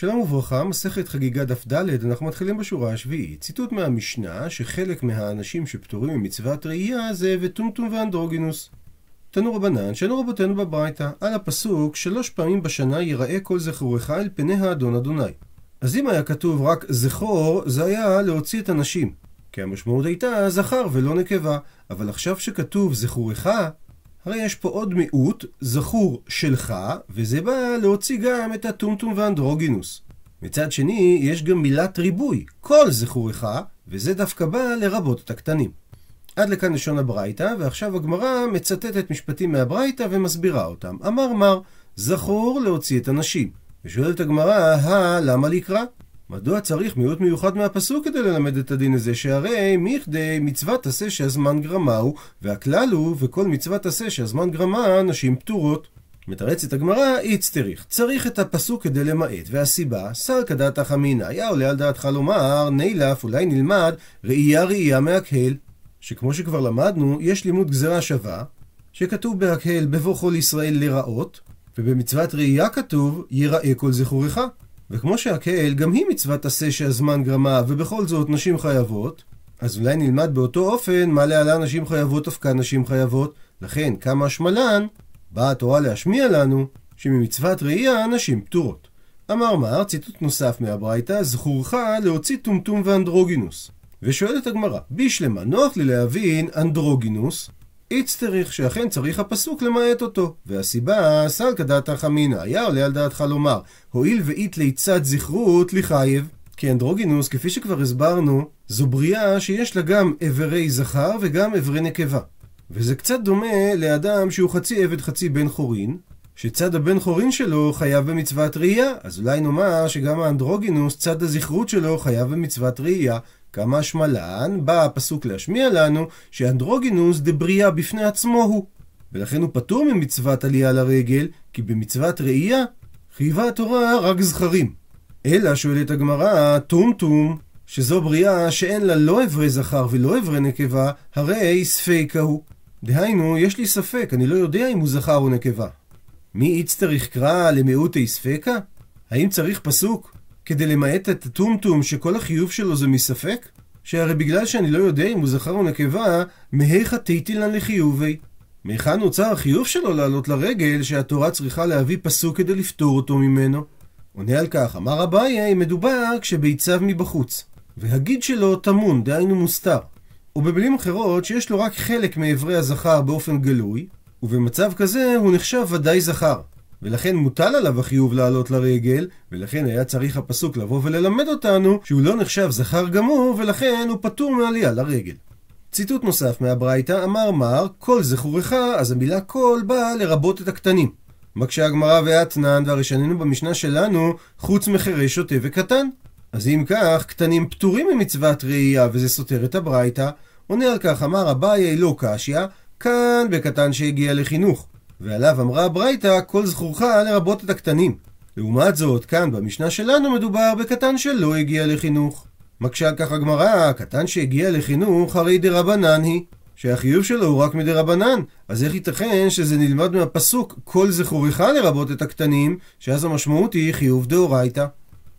שלום וברכה, מסכת חגיגה דף ד', אנחנו מתחילים בשורה השביעית. ציטוט מהמשנה, שחלק מהאנשים שפטורים ממצוות ראייה זה וטומטום ואנדרוגינוס. תנו רבנן, שאנו רבותינו בברייתא, על הפסוק, שלוש פעמים בשנה ייראה כל זכורך אל פני האדון אדוני. אז אם היה כתוב רק זכור, זה היה להוציא את הנשים. כי המשמעות הייתה זכר ולא נקבה. אבל עכשיו שכתוב זכורך, הרי יש פה עוד מיעוט, זכור שלך, וזה בא להוציא גם את הטומטום ואנדרוגינוס. מצד שני, יש גם מילת ריבוי, כל זכורך, וזה דווקא בא לרבות את הקטנים. עד לכאן לשון הברייתא, ועכשיו הגמרא מצטטת משפטים מהברייתא ומסבירה אותם. אמר מר, זכור להוציא את הנשים. ושואלת הגמרא, הא, למה לקרא? מדוע צריך מיעוט מיוחד מהפסוק כדי ללמד את הדין הזה? שהרי מכדי מצוות עשה שהזמן גרמה הוא, והכלל הוא, וכל מצוות עשה שהזמן גרמה, נשים פטורות. מתרצת הגמרא, איץ צריך. צריך את הפסוק כדי למעט, והסיבה, שר כדעת החמינא, היה עולה על דעתך לומר, נילף, אולי נלמד, ראייה ראייה מהקהל. שכמו שכבר למדנו, יש לימוד גזירה שווה, שכתוב בהקהל בבוא כל ישראל לראות, ובמצוות ראייה כתוב, ייראה כל זכורך. וכמו שהקהל, גם היא מצוות עשה שהזמן גרמה, ובכל זאת נשים חייבות, אז אולי נלמד באותו אופן מה להלן נשים חייבות דווקא נשים חייבות. לכן, כמה שמלן, באה התורה להשמיע לנו שממצוות ראייה נשים פטורות. אמר מר, ציטוט נוסף מהברייתא, זכורך להוציא טומטום ואנדרוגינוס. ושואלת הגמרא, בישלמה, נוח לי להבין אנדרוגינוס, איץ צריך שאכן צריך הפסוק למעט אותו. והסיבה, סלקא דעתא חמינא, היה עולה על דעתך לומר, הואיל ואית ליצד זכרות לחייב. כי אנדרוגינוס, כפי שכבר הסברנו, זו בריאה שיש לה גם איברי זכר וגם איברי נקבה. וזה קצת דומה לאדם שהוא חצי עבד חצי בן חורין, שצד הבן חורין שלו חייב במצוות ראייה, אז אולי נאמר שגם האנדרוגינוס, צד הזכרות שלו חייב במצוות ראייה. כמה שמלן, בא הפסוק להשמיע לנו שאנדרוגינוס דבריאה בפני עצמו הוא. ולכן הוא פטור ממצוות עלייה לרגל, כי במצוות ראייה חייבה התורה רק זכרים. אלא שואלת הגמרא, טומטום, שזו בריאה שאין לה לא אברי זכר ולא אברי נקבה, הרי ספיקה הוא. דהיינו, יש לי ספק, אני לא יודע אם הוא זכר או נקבה. מי איצטריך קרא למיעוטי ספיקה? האם צריך פסוק כדי למעט את הטומטום שכל החיוב שלו זה מספק? שהרי בגלל שאני לא יודע אם הוא זכר או נקבה, מהיכא תיתילן לחיובי? מהיכן נוצר החיוב שלו לעלות לרגל שהתורה צריכה להביא פסוק כדי לפתור אותו ממנו? עונה על כך, אמר אביי, מדובר כשביציו מבחוץ, והגיד שלו טמון, דהיינו מוסתר. ובמילים אחרות, שיש לו רק חלק מאיברי הזכר באופן גלוי, ובמצב כזה הוא נחשב ודאי זכר. ולכן מוטל עליו החיוב לעלות לרגל, ולכן היה צריך הפסוק לבוא וללמד אותנו שהוא לא נחשב זכר גמור, ולכן הוא פטור מעלייה לרגל. ציטוט נוסף מהברייתא, אמר מר, כל זכורך, אז המילה כל באה לרבות את הקטנים. מקשה הגמרא ואתנן, והרי שנינו במשנה שלנו, חוץ מחירי שוטה וקטן. אז אם כך, קטנים פטורים ממצוות ראייה, וזה סותר את הברייתא, עונה על כך, אמר אביי לא קשיא, כאן בקטן שהגיע לחינוך. ועליו אמרה הברייתא, כל זכורך לרבות את הקטנים. לעומת זאת, כאן במשנה שלנו מדובר בקטן שלא הגיע לחינוך. מקשה כך הגמרא, קטן שהגיע לחינוך הרי דרבנן היא, שהחיוב שלו הוא רק מדרבנן, אז איך ייתכן שזה נלמד מהפסוק כל זכורך לרבות את הקטנים, שאז המשמעות היא חיוב דאורייתא.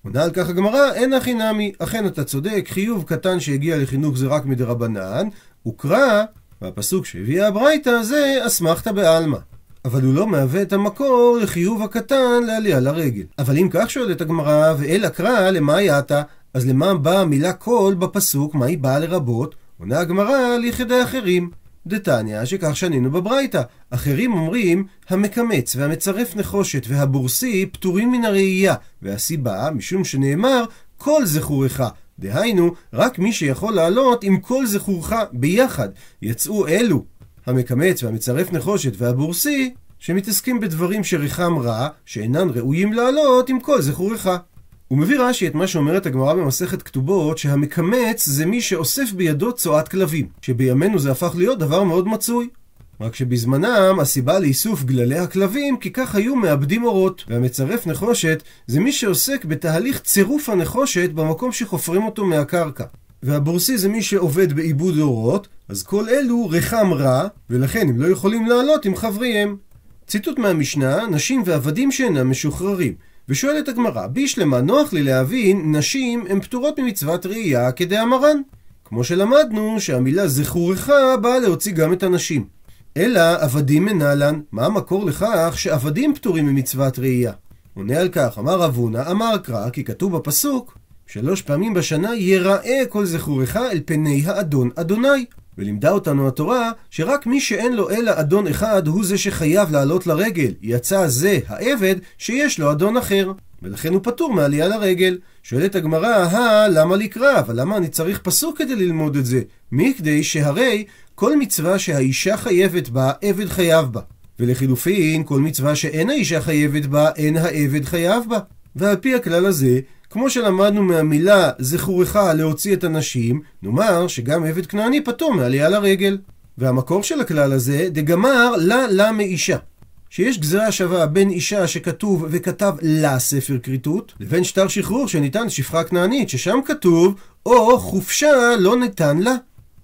עונה על כך הגמרא, אין הכי נמי, אכן אתה צודק, חיוב קטן שהגיע לחינוך זה רק מדרבנן, וקרא, והפסוק שהביאה הברייתא זה אסמכתא בעלמא. אבל הוא לא מהווה את המקור לחיוב הקטן לעלייה לרגל. אבל אם כך שואלת הגמרא, ואל אקרא למה הייתה, אז למה באה המילה כל בפסוק, מה היא באה לרבות? עונה הגמרא ליחידי אחרים. דתניא, שכך שנינו בברייתא. אחרים אומרים, המקמץ והמצרף נחושת והבורסי פטורים מן הראייה, והסיבה, משום שנאמר, כל זכורך. דהיינו, רק מי שיכול לעלות עם כל זכורך ביחד. יצאו אלו המקמץ והמצרף נחושת והבורסי, שמתעסקים בדברים שריחם רע, שאינן ראויים לעלות עם כל זכורך. הוא מביא רש"י את מה שאומרת הגמרא במסכת כתובות, שהמקמץ זה מי שאוסף בידו צואת כלבים, שבימינו זה הפך להיות דבר מאוד מצוי. רק שבזמנם הסיבה לאיסוף גללי הכלבים כי כך היו מאבדים אורות, והמצרף נחושת זה מי שעוסק בתהליך צירוף הנחושת במקום שחופרים אותו מהקרקע. והבורסי זה מי שעובד בעיבוד אורות, אז כל אלו ריחם רע, ולכן הם לא יכולים לעלות עם חבריהם. ציטוט מהמשנה, נשים ועבדים שאינם משוחררים. ושואלת הגמרא, בישלמה נוח לי להבין, נשים הן פטורות ממצוות ראייה כדאמרן. כמו שלמדנו שהמילה זכורך באה להוציא גם את הנשים. אלא עבדים מנהלן, מה המקור לכך שעבדים פטורים ממצוות ראייה? עונה על כך, אמר רב הונא, אמר קרא, כי כתוב בפסוק, שלוש פעמים בשנה יראה כל זכורך אל פני האדון אדוני. ולימדה אותנו התורה שרק מי שאין לו אלא אדון אחד הוא זה שחייב לעלות לרגל. יצא זה העבד שיש לו אדון אחר. ולכן הוא פטור מעלייה לרגל. שואלת הגמרא, הא, למה לקרא? אבל למה אני צריך פסוק כדי ללמוד את זה? מכדי שהרי כל מצווה שהאישה חייבת בה, עבד חייב בה. ולחילופין, כל מצווה שאין האישה חייבת בה, אין העבד חייב בה. ועל פי הכלל הזה, כמו שלמדנו מהמילה זכורך להוציא את הנשים, נאמר שגם עבד כנעני פטור מעלייה לרגל. והמקור של הכלל הזה, דגמר לה לה מאישה. שיש גזירה שווה בין אישה שכתוב וכתב לה ספר כריתות, לבין שטר שחרור שניתן שפחה כנענית, ששם כתוב או חופשה לא ניתן לה.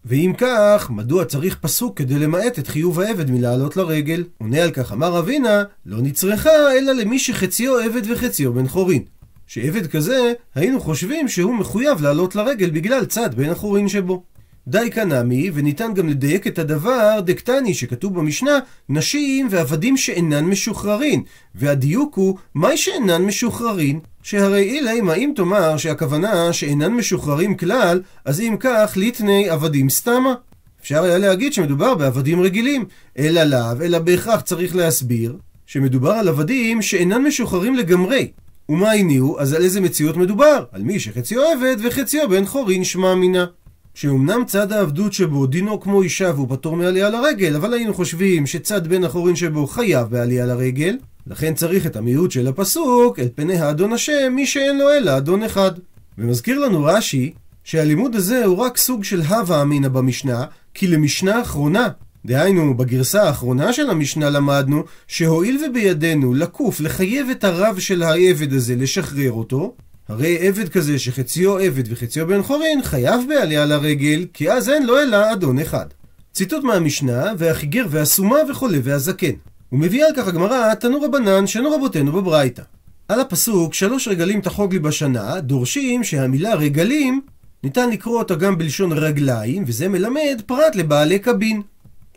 ואם כך, מדוע צריך פסוק כדי למעט את חיוב העבד מלעלות לרגל? עונה על כך אמר אבינה, לא נצרכה אלא למי שחציו עבד וחציו בן חורין. שעבד כזה, היינו חושבים שהוא מחויב לעלות לרגל בגלל צד בין החורין שבו. די קנמי, וניתן גם לדייק את הדבר דקטני שכתוב במשנה, נשים ועבדים שאינן משוחררים. והדיוק הוא, מהי שאינן משוחררים? שהרי אילי, מה אם תאמר שהכוונה שאינן משוחררים כלל, אז אם כך, ליטני עבדים סתמה. אפשר היה להגיד שמדובר בעבדים רגילים, אלא לאו, אלא בהכרח צריך להסביר שמדובר על עבדים שאינן משוחררים לגמרי. ומה הניעו? אז על איזה מציאות מדובר? על מי שחציו עבד וחציו בן חורין שמע מינה. שאומנם צד העבדות שבו דינו כמו אישה והוא פטור מעלייה לרגל, אבל היינו חושבים שצד בן החורין שבו חייב בעלייה לרגל, לכן צריך את המיעוט של הפסוק, אל פני האדון השם, מי שאין לו אלא אדון אחד. ומזכיר לנו רש"י, שהלימוד הזה הוא רק סוג של הווה אמינא במשנה, כי למשנה אחרונה, דהיינו, בגרסה האחרונה של המשנה למדנו, שהואיל ובידינו לקוף לחייב את הרב של העבד הזה לשחרר אותו, הרי עבד כזה שחציו עבד וחציו בן חורין חייב בעלייה לרגל, כי אז אין לו אלא אדון אחד. ציטוט מהמשנה, והחיגר והסומה וחולה והזקן. ומביאה על כך הגמרא, תנו רבנן, שנו רבותינו בברייתא. על הפסוק, שלוש רגלים תחוג לי בשנה, דורשים שהמילה רגלים, ניתן לקרוא אותה גם בלשון רגליים, וזה מלמד פרט לבעלי קבין.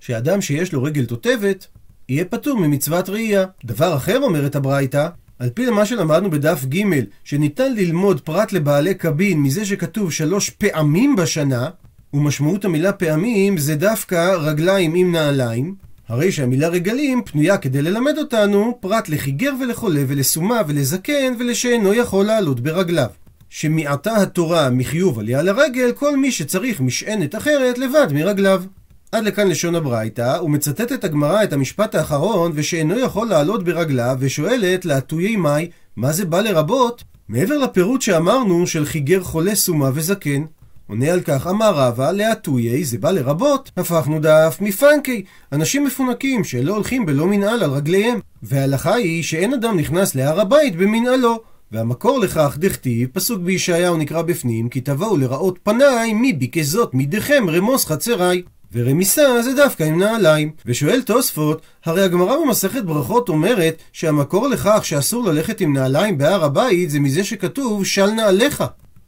שאדם שיש לו רגל תותבת, יהיה פטור ממצוות ראייה. דבר אחר אומרת הברייתא, על פי מה שלמדנו בדף ג' שניתן ללמוד פרט לבעלי קבין מזה שכתוב שלוש פעמים בשנה, ומשמעות המילה פעמים זה דווקא רגליים עם נעליים, הרי שהמילה רגלים פנויה כדי ללמד אותנו פרט לחיגר ולחולה ולסומה ולזקן ולשאינו יכול לעלות ברגליו. שמיעטה התורה מחיוב עלייה לרגל כל מי שצריך משענת אחרת לבד מרגליו. עד לכאן לשון הברייתא, ומצטטת הגמרא את המשפט האחרון, ושאינו יכול לעלות ברגליו, ושואלת להטויי מאי, מה זה בא לרבות? מעבר לפירוט שאמרנו של חיגר חולה סומה וזקן. עונה על כך, אמר רבא, להטויי, זה בא לרבות, הפכנו דף מפנקי, אנשים מפונקים שלא הולכים בלא מנהל על רגליהם. וההלכה היא שאין אדם נכנס להר הבית במנהלו. והמקור לכך דכתיב, פסוק בישעיהו נקרא בפנים, כי תבואו לראות פניי, מי ביקש זאת מידיכם רמוס חצריי. ורמיסה זה דווקא עם נעליים. ושואל תוספות, הרי הגמרא במסכת ברכות אומרת שהמקור לכך שאסור ללכת עם נעליים בהר הבית זה מזה שכתוב של נעליך.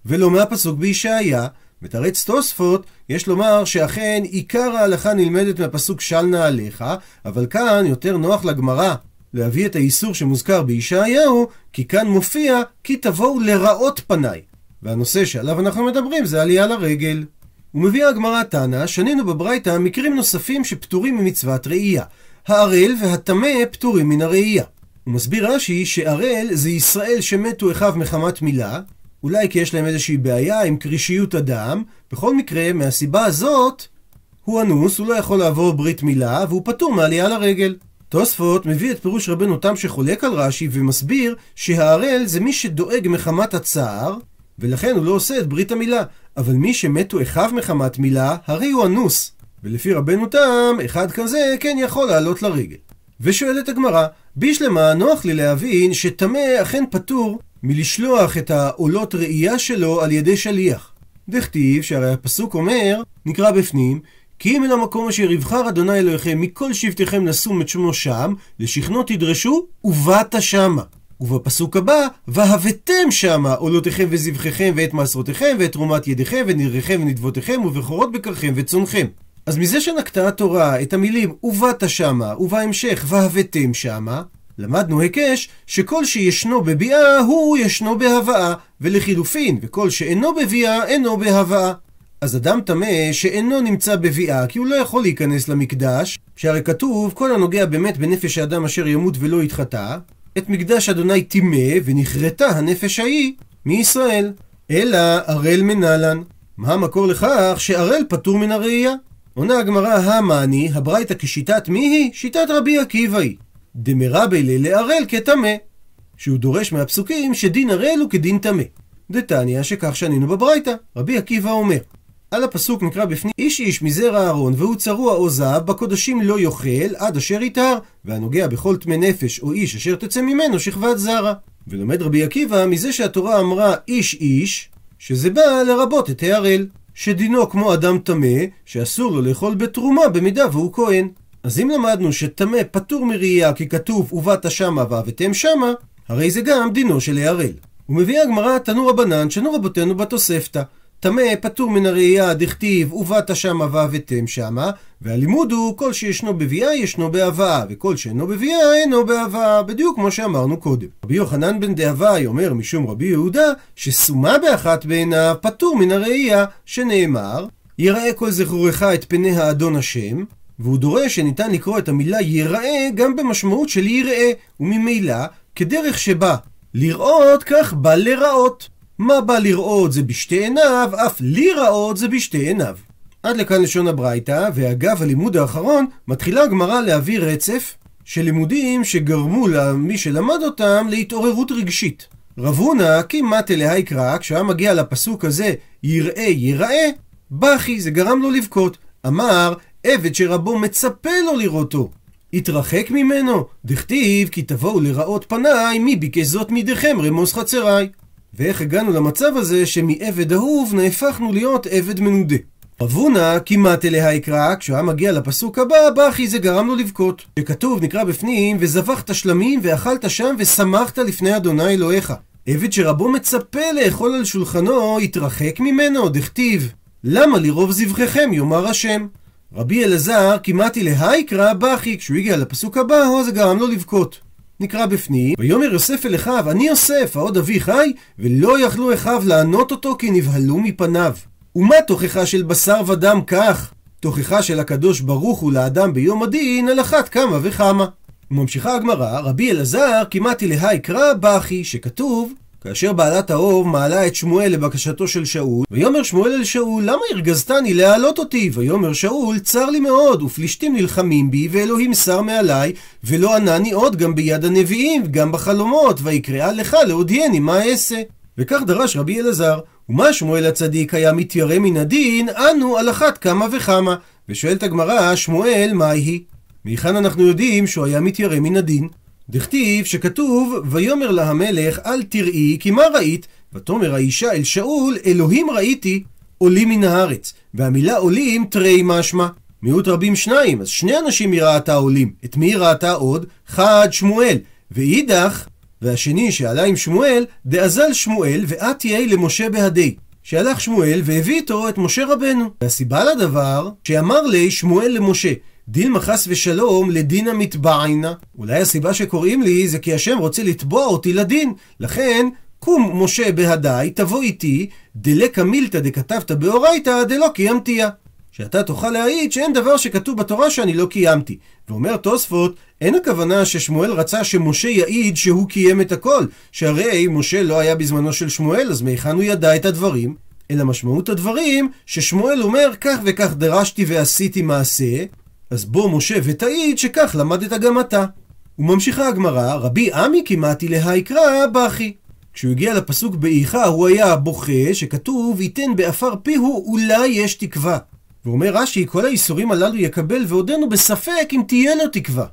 ולא מהפסוק בישעיה, מתרץ תוספות, יש לומר שאכן עיקר ההלכה נלמדת מהפסוק של נעליך, אבל כאן יותר נוח לגמרא להביא את האיסור שמוזכר בישעיהו, כי כאן מופיע כי תבואו לראות פניי. והנושא שעליו אנחנו מדברים זה עלייה לרגל. ומביאה הגמרא תנא, שנינו בברייתא מקרים נוספים שפטורים ממצוות ראייה. הערל והטמא פטורים מן הראייה. הוא מסביר רש"י שערל זה ישראל שמתו אחיו מחמת מילה, אולי כי יש להם איזושהי בעיה עם קרישיות הדם, בכל מקרה, מהסיבה הזאת, הוא אנוס, הוא לא יכול לעבור ברית מילה, והוא פטור מעלייה לרגל. תוספות מביא את פירוש רבנו תם שחולק על רש"י ומסביר שהערל זה מי שדואג מחמת הצער, ולכן הוא לא עושה את ברית המילה. אבל מי שמתו אחיו מחמת מילה, הרי הוא אנוס. ולפי רבנו תם, אחד כזה כן יכול לעלות לרגל. ושואלת הגמרא, בישלמה נוח לי להבין שטמא אכן פטור מלשלוח את העולות ראייה שלו על ידי שליח. דכתיב שהרי הפסוק אומר, נקרא בפנים, כי אם אל המקום אשר יבחר אדוני אלוהיכם מכל שבטיכם לשום את שמו שם, לשכנו תדרשו ובאת שמה. ובפסוק הבא, והבאתם שמה עולותיכם וזבחיכם ואת מעשרותיכם ואת תרומת ידיכם ונדריכם ונדבותיכם ובכורות בקרכם וצונכם. אז מזה שנקטה התורה את המילים ובאת שמה ובהמשך והבאתם שמה, למדנו היקש שכל שישנו בביאה הוא ישנו בהבאה, ולחילופין, וכל שאינו בביאה אינו בהבאה. אז אדם טמא שאינו נמצא בביאה, כי הוא לא יכול להיכנס למקדש, שהרי כתוב, כל הנוגע באמת בנפש האדם אשר ימות ולא יתחטא, את מקדש אדוני טימא, ונכרתה הנפש ההיא מישראל. אלא ערל מנלן. מה המקור לכך שערל פטור מן הראייה? עונה הגמרא המאני, הברייתא כשיטת מי היא? שיטת רבי עקיבא היא. דמרבי לערל כטמא. שהוא דורש מהפסוקים שדין ערל הוא כדין טמא. דתניא שכך שנינו בברייתא. רבי עקיבא אומר, על הפסוק נקרא בפנים איש איש מזרע אהרון והוא צרוע או זהב בקודשים לא יאכל עד אשר יטהר והנוגע בכל טמא נפש או איש אשר תצא ממנו שכבת זרע. ולומד רבי עקיבא מזה שהתורה אמרה איש איש שזה בא לרבות את הערל שדינו כמו אדם טמא שאסור לו לאכול בתרומה במידה והוא כהן. אז אם למדנו שטמא פטור מראייה כי כתוב ובאת שמה והבאתם שמה הרי זה גם דינו של הערל. ומביאה הגמרא תנו רבנן שנו רבותינו בתוספתא טמא פטור מן הראייה דכתיב ובאת שמה והבאתם שמה והלימוד הוא כל שישנו בביאה ישנו בהבאה וכל שאינו בביאה אינו בהבאה בדיוק כמו שאמרנו קודם. רבי יוחנן בן דהוואי אומר משום רבי יהודה שסומה באחת בעיניו פטור מן הראייה שנאמר יראה כל זכורך את פני האדון השם והוא דורש שניתן לקרוא את המילה יראה גם במשמעות של יראה וממילא כדרך שבא לראות כך בא לראות מה בא לראות זה בשתי עיניו, אף לראות זה בשתי עיניו. עד לכאן לשון הברייתא, ואגב הלימוד האחרון, מתחילה הגמרא להביא רצף של לימודים שגרמו למי שלמד אותם להתעוררות רגשית. רב הונא כמעט אליה יקרא, כשהיה מגיע לפסוק הזה, יראה יראה, בכי, זה גרם לו לבכות. אמר, עבד שרבו מצפה לו לראותו. התרחק ממנו, דכתיב כי תבואו לראות פניי, מי ביקש זאת מידיכם רמוס חצריי. ואיך הגענו למצב הזה שמעבד אהוב נהפכנו להיות עבד מנודה. רב הונא כמעט אליה יקרא, כשהוא היה מגיע לפסוק הבא, בכי זה גרם לו לבכות. שכתוב, נקרא בפנים, וזבחת שלמים ואכלת שם ושמחת לפני אדוני אלוהיך. עבד שרבו מצפה לאכול על שולחנו, התרחק ממנו, דכתיב. למה לרוב זבחיכם יאמר השם? רבי אלעזר כמעט אליה יקרא בכי, כשהוא הגיע לפסוק הבא, זה גרם לו לבכות. נקרא בפנים, ויאמר יוסף אל אחיו, אני יוסף, העוד אבי חי, ולא יכלו אחיו לענות אותו כי נבהלו מפניו. ומה תוכחה של בשר ודם כך? תוכחה של הקדוש ברוך הוא לאדם ביום הדין על אחת כמה וכמה. וממשיכה הגמרא, רבי אלעזר כמעט אליה יקרא בכי, שכתוב כאשר בעלת האוב מעלה את שמואל לבקשתו של שאול, ויאמר שמואל אל שאול, למה הרגזתני להעלות אותי? ויאמר שאול, צר לי מאוד, ופלישתים נלחמים בי, ואלוהים שר מעליי, ולא ענני עוד גם ביד הנביאים, גם בחלומות, ויקראה לך להודיעני מה אעשה. וכך דרש רבי אלעזר, ומה שמואל הצדיק היה מתיירא מן הדין, אנו על אחת כמה וכמה. ושואלת הגמרא, שמואל, מהי? מהיכן אנחנו יודעים שהוא היה מתיירא מן הדין? דכתיב שכתוב ויאמר לה המלך אל תראי כי מה ראית? ותאמר האישה אל שאול אלוהים ראיתי עולים מן הארץ. והמילה עולים תרי משמע. מיעוט רבים שניים אז שני אנשים היא ראתה עולים את מי היא ראתה עוד? חד שמואל. ואידך והשני שעלה עם שמואל דאזל שמואל ואת תהיה למשה בהדי. שהלך שמואל והביא איתו את משה רבנו. והסיבה לדבר שאמר לי שמואל למשה דילמה חס ושלום לדין המתבעינה. אולי הסיבה שקוראים לי זה כי השם רוצה לתבוע אותי לדין. לכן, קום משה בהדי, תבוא איתי, דלקה מילתא דכתבת באורייתא דלא קיימתיה. שאתה תוכל להעיד שאין דבר שכתוב בתורה שאני לא קיימתי. ואומר תוספות, אין הכוונה ששמואל רצה שמשה יעיד שהוא קיים את הכל, שהרי משה לא היה בזמנו של שמואל, אז מהיכן הוא ידע את הדברים? אלא משמעות הדברים, ששמואל אומר כך וכך דרשתי ועשיתי מעשה, אז בוא משה ותעיד שכך למדת גם אתה. וממשיכה הגמרא, רבי אמי כי מטי להאי קרא בכי. כשהוא הגיע לפסוק באיכה הוא היה בוכה, שכתוב יתן באפר פיהו אולי יש תקווה. ואומר רש"י, כל הייסורים הללו יקבל ועודנו בספק אם תהיה לו תקווה.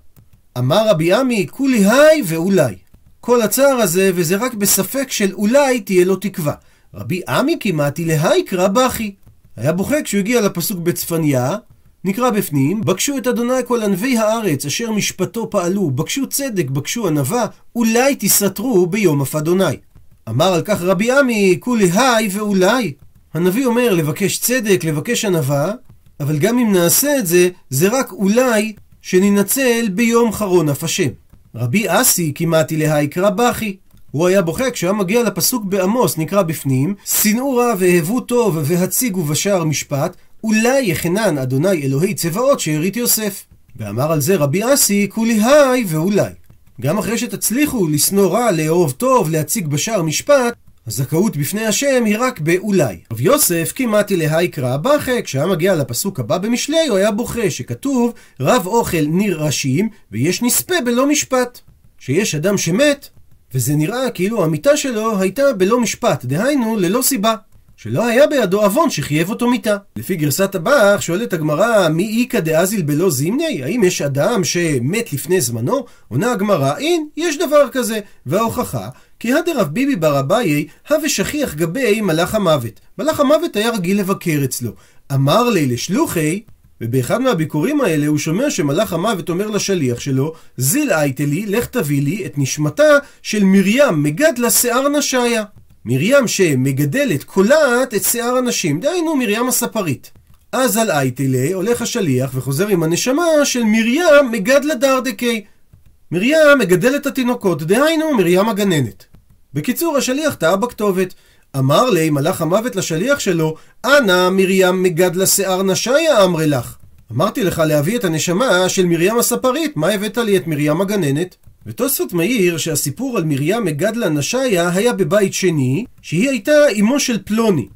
אמר רבי עמי, כולי היי ואולי. כל הצער הזה, וזה רק בספק של אולי תהיה לו תקווה. רבי עמי כמעט לה יקרא בכי. היה בוכה כשהוא הגיע לפסוק בצפניה, נקרא בפנים, בקשו את אדוני כל ענבי הארץ, אשר משפטו פעלו, בקשו צדק, בקשו ענווה, אולי תסתרו ביום אף אדוני. אמר על כך רבי עמי, כולי היי ואולי. הנביא אומר לבקש צדק, לבקש ענווה, אבל גם אם נעשה את זה, זה רק אולי שננצל ביום חרון אף השם. רבי אסי כמעט אליה יקרא בכי. הוא היה בוכה כשהיה מגיע לפסוק בעמוס, נקרא בפנים, שנאו רע והבו טוב והציגו בשער משפט, אולי יחנן אדוני אלוהי צבאות שארית יוסף. ואמר על זה רבי אסי, כולי היי ואולי. גם אחרי שתצליחו לשנוא רע, לאהוב טוב, להציג בשער משפט, הזכאות בפני השם היא רק באולי. רב יוסף כמעט אליה יקרא בכה, כשהיה מגיע לפסוק הבא במשלי, הוא היה בוכה, שכתוב רב אוכל ניר ראשים, ויש נספה בלא משפט. שיש אדם שמת, וזה נראה כאילו המיטה שלו הייתה בלא משפט, דהיינו ללא סיבה. שלא היה בידו עוון שחייב אותו מיתה. לפי גרסת הבח שואלת הגמרא, מי איכא דאזיל בלא זימני? האם יש אדם שמת לפני זמנו? עונה הגמרא, אין, יש דבר כזה. וההוכחה, כי הדרב ביבי בר אביי, הווה שכיח גבי מלאך המוות. מלאך המוות היה רגיל לבקר אצלו. אמר לי לשלוחי, ובאחד מהביקורים האלה הוא שומע שמלאך המוות אומר לשליח שלו, זיל אייטלי, לך תביא לי את נשמתה של מרים מגדלה שיער נשיה. מרים שמגדלת, קולעת את שיער הנשים, דהיינו מרים הספרית. אז על אייטלה הולך השליח וחוזר עם הנשמה של מרים מגדלה דרדקי. מרים מגדלת התינוקות, דהיינו מרים הגננת. בקיצור, השליח טעה בכתובת. אמר לי מלאך המוות לשליח שלו, אנא מרים מגדלה שיער נשיה אמרי לך. אמרתי לך להביא את הנשמה של מרים הספרית, מה הבאת לי את מרים הגננת? ותוספות מעיר שהסיפור על מרים מגדלה נשיה היה בבית שני, שהיא הייתה אמו של פלוני.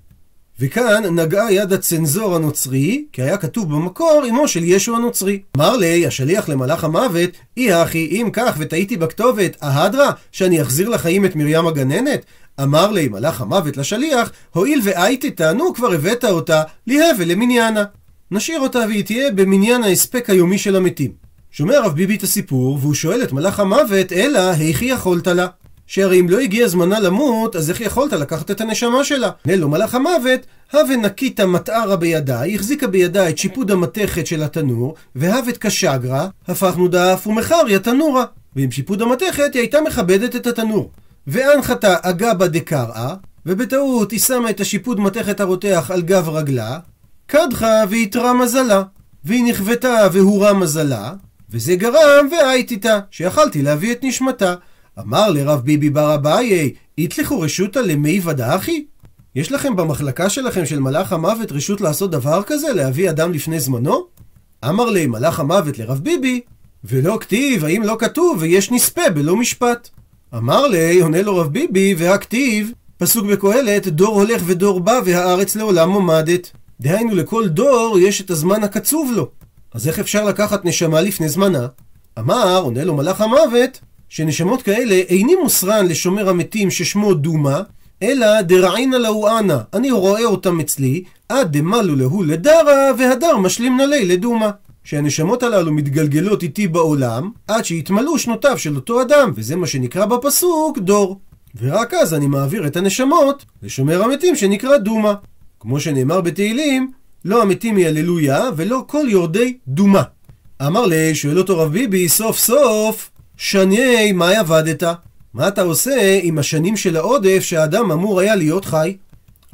וכאן נגעה יד הצנזור הנוצרי, כי היה כתוב במקור אמו של ישו הנוצרי. אמר לי, השליח למלאך המוות, אי אחי, אם כך וטעיתי בכתובת, אהדרה, שאני אחזיר לחיים את מרים הגננת? אמר לי מלאך המוות לשליח, הואיל והייתי טענו, כבר הבאת אותה, להווה למניינה. נשאיר אותה והיא תהיה במניין ההספק היומי של המתים. שומע הרב ביבי את הסיפור, והוא שואל את מלאך המוות, אלא היכי יכולת לה? שהרי אם לא הגיע זמנה למות, אז איך יכולת לקחת את הנשמה שלה? עונה לו מלאך המוות, הווה נקית מטערה בידה, החזיקה בידה את שיפוד המתכת של התנור, והוות כשגרה, הפכנו דף ומחריה תנורה. ועם שיפוד המתכת היא הייתה מכבדת את התנור. ואנחתה אגבה דקראה, ובטעות היא שמה את השיפוד מתכת הרותח על גב רגלה, קדחה ויתרה מזלה, והיא נכוותה והורה מזלה, וזה גרם והייתיתה, שיכלתי להביא את נשמתה. אמר לרב ביבי בר אביי, התליכו רשותא למי ודאחי? יש לכם במחלקה שלכם של מלאך המוות רשות לעשות דבר כזה, להביא אדם לפני זמנו? אמר לי מלאך המוות לרב ביבי, ולא כתיב, האם לא כתוב, ויש נספה בלא משפט. אמר לי, עונה לו רב ביבי, והכתיב, פסוק בקהלת, דור הולך ודור בא, והארץ לעולם עומדת. דהיינו, לכל דור יש את הזמן הקצוב לו. אז איך אפשר לקחת נשמה לפני זמנה? אמר, עונה לו מלאך המוות, שנשמות כאלה איני מוסרן לשומר המתים ששמו דומה, אלא דרעינא להו אנא, אני רואה אותם אצלי, עד דמלו להו לדרא, והדר משלים נלי לדומה. שהנשמות הללו מתגלגלות איתי בעולם, עד שיתמלאו שנותיו של אותו אדם, וזה מה שנקרא בפסוק דור. ורק אז אני מעביר את הנשמות לשומר המתים שנקרא דומה. כמו שנאמר בתהילים, לא המתים מהללויה, ולא כל יורדי דומה. אמר לי, שואל אותו רב ביבי, סוף סוף, שניי, מה עבדת? מה אתה עושה עם השנים של העודף שהאדם אמור היה להיות חי?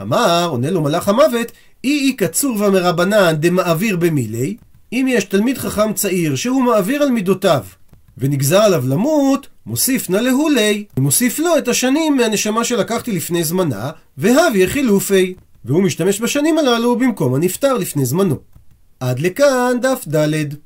אמר, עונה לו מלאך המוות, אי אי קצור ומרבנן דמעביר במילי, אם יש תלמיד חכם צעיר שהוא מעביר על מידותיו, ונגזר עליו למות, מוסיף נא להולי, ומוסיף לו את השנים מהנשמה שלקחתי לפני זמנה, והביא חילופי. והוא משתמש בשנים הללו במקום הנפטר לפני זמנו. עד לכאן דף ד'.